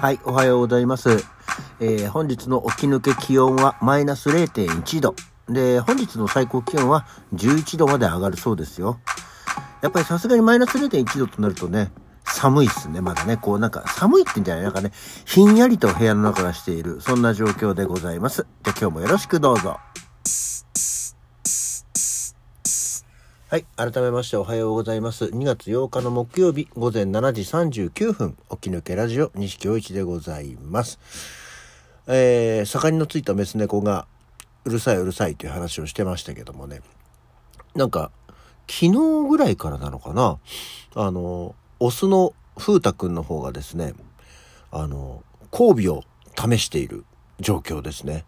はい、おはようございます。えー、本日の起き抜け気温はマイナス0.1度。で、本日の最高気温は11度まで上がるそうですよ。やっぱりさすがにマイナス0.1度となるとね、寒いっすね、まだね。こうなんか寒いってんじゃない？なんかね、ひんやりと部屋の中がしている、そんな状況でございます。で、今日もよろしくどうぞ。はい。改めましておはようございます。2月8日の木曜日午前7時39分、起き抜けラジオ西京一でございます。えー、盛りのついたメス猫がうるさいうるさいという話をしてましたけどもね。なんか、昨日ぐらいからなのかなあの、オスの風太くんの方がですね、あの、交尾を試している状況ですね。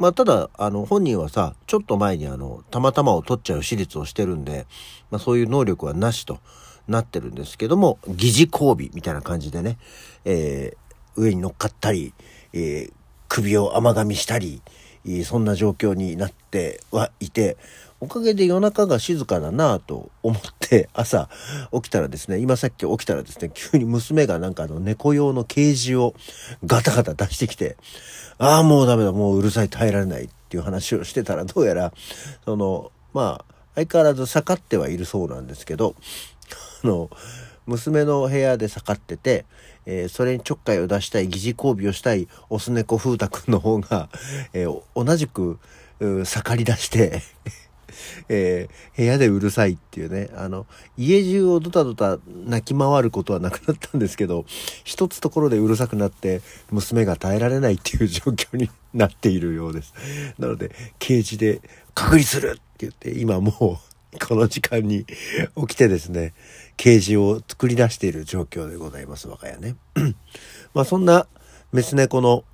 まあ、ただ、あの、本人はさ、ちょっと前にあの、たまたまを取っちゃう私立をしてるんで、まあ、そういう能力はなしとなってるんですけども、疑似交尾みたいな感じでね、えー、上に乗っかったり、えー、首を甘噛みしたり、そんな状況になってはいて、おかげで夜中が静かだなぁと思って 朝起きたらですね、今さっき起きたらですね、急に娘がなんかあの猫用のケージをガタガタ出してきて、ああ、もうダメだ、もううるさい、耐えられないっていう話をしてたら、どうやら、その、まあ、相変わらず盛ってはいるそうなんですけど、あの、娘の部屋で盛ってて、えー、それにちょっかいを出したい、疑似交尾をしたい、オス猫風太くんの方が、えー、同じく、盛り出して えー、部屋でうるさいっていうね、あの、家中をドタドタ泣き回ることはなくなったんですけど、一つところでうるさくなって、娘が耐えられないっていう状況になっているようです。なので、ケージで隔離するって言って、今もう、この時間に起きてですね、ケージを作り出している状況でございます、我が家ね。まあそんなメス猫の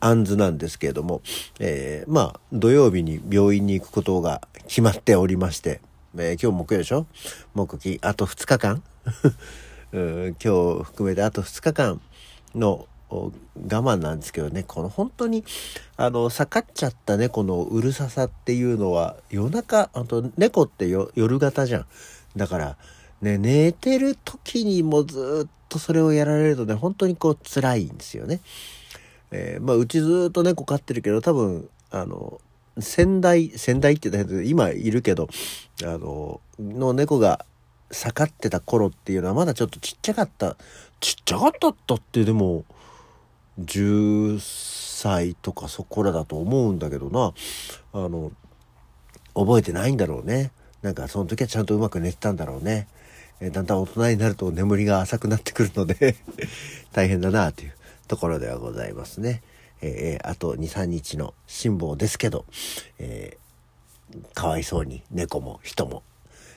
アンズなんですけれども、えー、まあ、土曜日に病院に行くことが決まっておりまして、えー、今日木曜でしょ？木金、あと2日間 うん、今日含めてあと2日間の我慢なんですけどね、この本当に、あの、下がっちゃった猫のうるささっていうのは、夜中、あと猫って夜型じゃん。だから、ね、寝てる時にもずっとそれをやられるとね、本当にこう辛いんですよね。えー、まあ、うちずっと猫飼ってるけど、多分、あの、先代、先代って言ったら今いるけど、あの、の猫が盛ってた頃っていうのはまだちょっとちっちゃかった。ちっちゃかったったってでも、10歳とかそこらだと思うんだけどな。あの、覚えてないんだろうね。なんかその時はちゃんとうまく寝てたんだろうね。えだんだん大人になると眠りが浅くなってくるので 大変だなというところではございますね。えー、あと2、3日の辛抱ですけど、えー、かわいそうに猫も人も。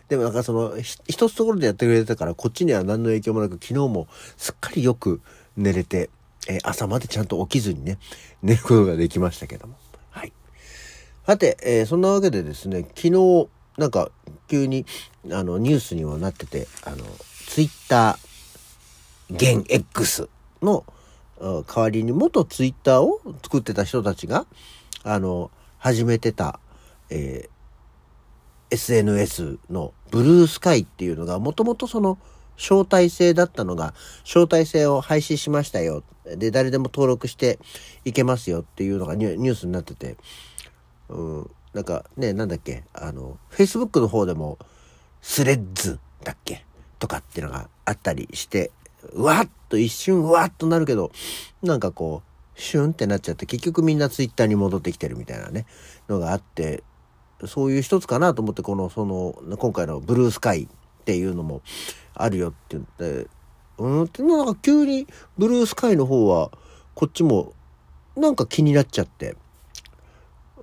でもなんかその、一つところでやってくれてたから、こっちには何の影響もなく、昨日もすっかりよく寝れて、えー、朝までちゃんと起きずにね、寝ることができましたけども。はい。さて、えー、そんなわけでですね、昨日、なんか、急に、あの、ニュースにもなってて、あの、ツイッター、現 X の、代わりに元ツイッターを作ってた人たちが、あの、始めてた、えー、SNS のブルースカイっていうのが、もともとその、招待制だったのが、招待制を廃止しましたよ。で、誰でも登録していけますよっていうのがニュースになってて、うん、なんかね、なんだっけ、あの、Facebook の方でも、スレッズだっけ？とかっていうのがあったりして、うわっと一瞬うわっとなるけど、なんかこう、シュンってなっちゃって結局みんなツイッターに戻ってきてるみたいなね、のがあって、そういう一つかなと思ってこの、その、今回のブルースカイっていうのもあるよって言って、うんってなんか急にブルースカイの方はこっちもなんか気になっちゃって、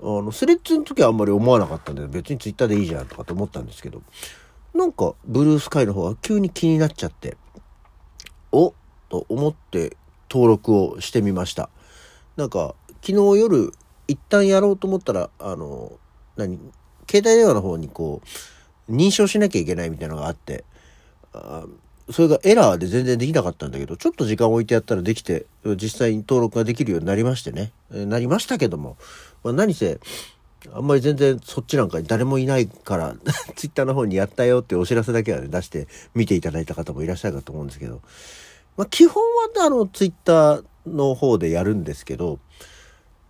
あの、スレッズの時はあんまり思わなかったんで別にツイッターでいいじゃんとかと思ったんですけど、なんかブルースカイの方は急に気になっちゃって、おと思って登録をしてみました。なんか、昨日夜、一旦やろうと思ったら、あの、何携帯電話の方にこう、認証しなきゃいけないみたいなのがあって、あそれがエラーで全然できなかったんだけど、ちょっと時間置いてやったらできて、実際に登録ができるようになりましてね。なりましたけども、まあ、何せ、あんまり全然そっちなんかに誰もいないから、ツイッターの方にやったよってお知らせだけは、ね、出して見ていただいた方もいらっしゃるかと思うんですけど、まあ、基本はあの、ツイッターの方でやるんですけど、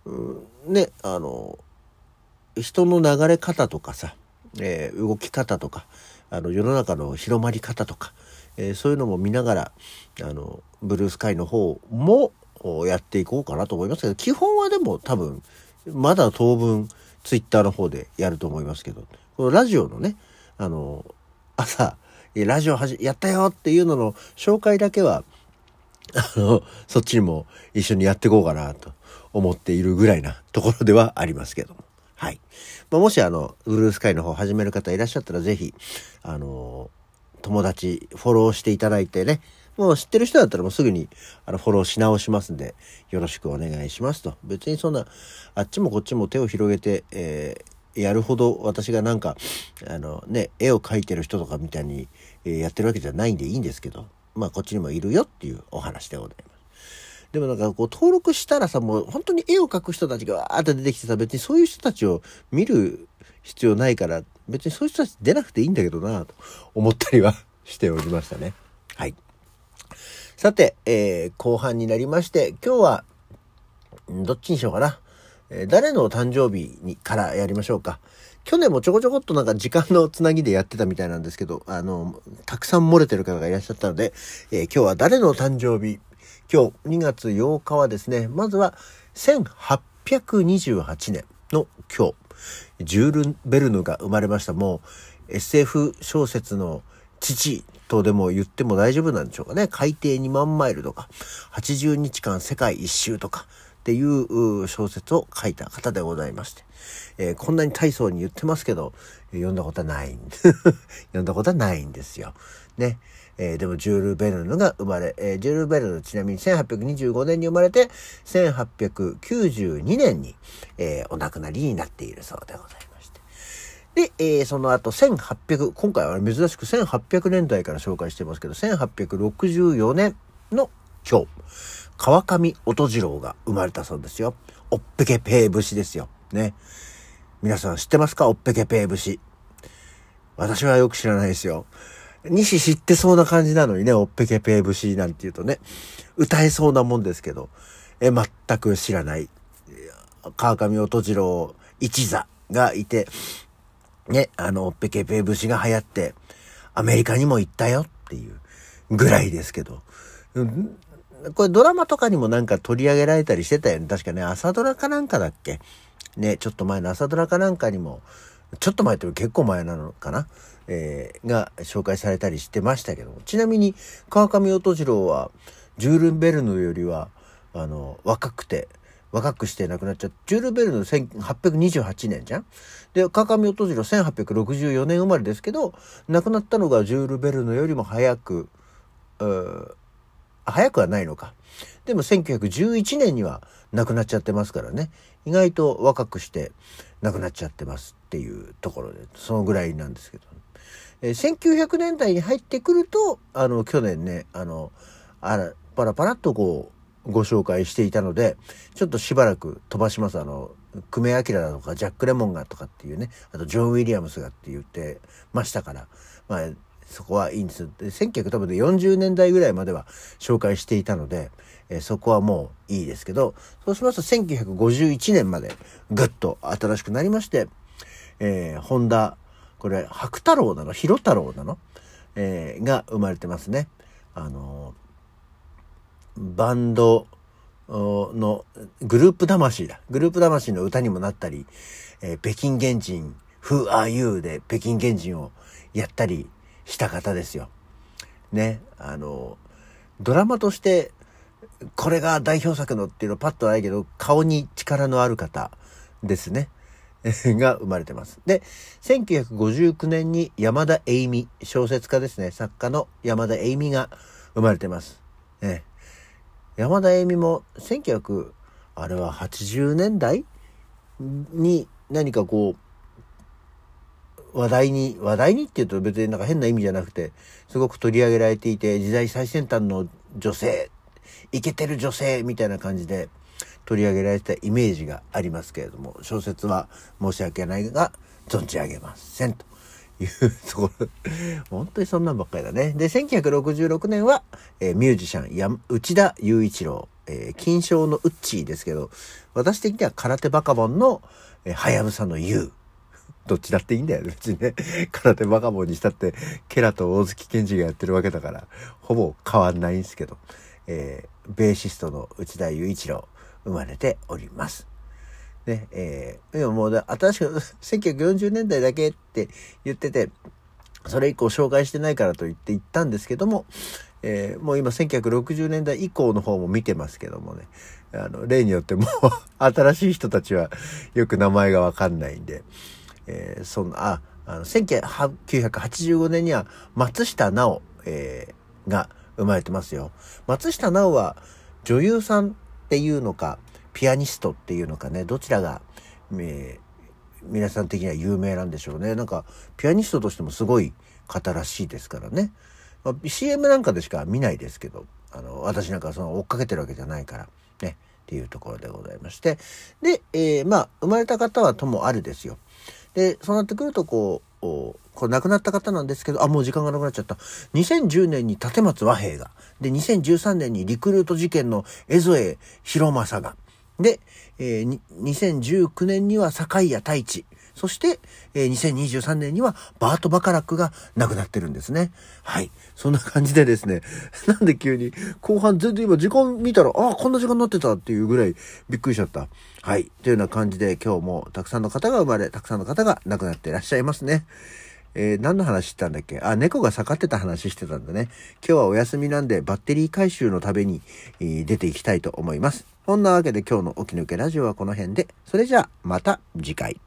うん、ね、あの、人の流れ方とかさ、えー、動き方とか、あの、世の中の広まり方とか、えー、そういうのも見ながら、あの、ブルースカイの方もやっていこうかなと思いますけど、基本はでも多分、まだ当分、ツイッターの方でやると思いますけど、このラジオのね、あの、朝、ラジオはじ、やったよっていうのの紹介だけは、あの、そっちにも一緒にやっていこうかなと思っているぐらいなところではありますけども。はい。まあ、もしあの、ブルースカイの方始める方いらっしゃったらぜひ、あの、友達フォローしていただいてね、もう知ってる人だったらもうすぐにあのフォローし直しますんで、よろしくお願いしますと。別にそんな、あっちもこっちも手を広げて、えー、やるほど私がなんか、あのね、絵を描いてる人とかみたいに、え、やってるわけじゃないんでいいんですけど、まあこっちにもいるよっていうお話でございます。でもなんかこう登録したらさ、もう本当に絵を描く人たちがわーって出てきてさ、別にそういう人たちを見る必要ないから、別にそういう人たち出なくていいんだけどなと思ったりはしておりましたね。はい。さて、えー、後半になりまして、今日は、どっちにしようかな。えー、誰の誕生日にからやりましょうか。去年もちょこちょこっとなんか時間のつなぎでやってたみたいなんですけど、あの、たくさん漏れてる方がいらっしゃったので、えー、今日は誰の誕生日今日2月8日はですね、まずは1828年の今日、ジュール・ベルヌが生まれました。もう SF 小説の父とでも言っても大丈夫なんでしょうかね。海底2万マイルとか、80日間世界一周とかっていう小説を書いた方でございまして、えー、こんなに大層に言ってますけど、読んだことはない。読んだことはないんですよ。ね。えー、でもジュール・ベルヌが生まれ、えー、ジュール・ベルヌちなみに1825年に生まれて、1892年に、えー、お亡くなりになっているそうでございまして。で、えー、その後1800、今回は珍しく1800年代から紹介してますけど、1864年の今日、川上音次郎が生まれたそうですよ。おっぺけぺー節ですよ。ね。皆さん知ってますか？おっぺけぺー節。私はよく知らないですよ。西知ってそうな感じなのにね、おっぺけぺー節なんて言うとね、歌えそうなもんですけど、え、全く知らない。川上音次郎一座がいて、ね、あの、おっぺけぺー節が流行って、アメリカにも行ったよっていうぐらいですけど、これドラマとかにもなんか取り上げられたりしてたよね。確かね、朝ドラかなんかだっけ？ね、ちょっと前の朝ドラかなんかにも、ちょっと前って結構前なのかな？えー、が紹介されたりしてましたけど、ちなみに川上音次郎は、ジュール・ベルヌよりは、あの、若くて、若くして亡くなっちゃった。ジュール・ベルヌ1828年じゃん？で、川上音次郎1864年生まれですけど、亡くなったのがジュール・ベルヌよりも早く、早くはないのか。でも1911年には亡くなっちゃってますからね。意外と若くして亡くなっちゃってますっていうところで、そのぐらいなんですけど。えー、1900年代に入ってくると、あの、去年ね、あの、あら、パラパラっとこう、ご紹介していたので、ちょっとしばらく飛ばします。あの、久米明だとか、ジャック・レモンがとかっていうね、あとジョン・ウィリアムスがって言ってましたから、まあ、そこはいいんです。で、1940年代ぐらいまでは紹介していたので、えー、そこはもういいですけど、そうしますと1951年までぐっと新しくなりまして、えー、ホンダこれ、白太郎なの？広太郎なの？えー、が生まれてますね。あのバンドのグループ魂だ。グループ魂の歌にもなったり、えー、北京原人、Who are you? で北京原人をやったりした方ですよ。ね。あの、ドラマとして、これが代表作のっていうのパッとないけど、顔に力のある方ですね。が生まれてます。で、1959年に山田栄美、小説家ですね、作家の山田栄美が生まれてます。ね、山田栄美も1900、あれは80年代に何かこう、話題に、話題にって言うと別になんか変な意味じゃなくて、すごく取り上げられていて、時代最先端の女性、イケてる女性みたいな感じで、取り上げられたイメージがありますけれども、小説は申し訳ないが存じ上げません。というところ、本当にそんなんばっかりだね。で、1966年は、えー、ミュージシャン、や内田雄一郎、えー、金賞のウッチーですけど、私的には空手バカボンの、えー、はやぶさの U。どっちだっていいんだよね。別にね。空手バカボンにしたって、ケラと大月健二がやってるわけだから、ほぼ変わんないんですけど、えー、ベーシストの内田雄一郎、生まれております。ね、えー、今もう、新しく、1940年代だけって言ってて、それ以降紹介してないからと言って言ったんですけども、えー、もう今1960年代以降の方も見てますけどもね、あの、例によっても 新しい人たちはよく名前がわかんないんで、えー、そんな、あ、あの、1985年には松下奈緒、えー、が生まれてますよ。松下奈緒は女優さんっていうのか、ピアニストっていうのかね、どちらが、えー、皆さん的には有名なんでしょうね。なんか、ピアニストとしてもすごい方らしいですからね。まあ、CM なんかでしか見ないですけど、あの、私なんかその追っかけてるわけじゃないから、ね、っていうところでございまして。で、えー、まあ、生まれた方はともあるですよ。で、そうなってくると、こう、これ亡くなった方なんですけど、あ、もう時間がなくなっちゃった。2010年に立松和平が、で、2013年にリクルート事件の江添博正が、で、えー、2019年には坂井谷太一、そして、えー、2023年にはバート・バカラックが亡くなってるんですね。はい。そんな感じでですね、なんで急に後半全然今時間見たら、ああ、こんな時間になってたっていうぐらいびっくりしちゃった。はい。というような感じで今日もたくさんの方が生まれ、たくさんの方が亡くなっていらっしゃいますね。えー、何の話したんだっけ？あ、猫が盛ってた話してたんだね。今日はお休みなんでバッテリー回収のために、えー、出ていきたいと思います。そんなわけで今日の起き抜けラジオはこの辺で、それじゃあまた次回。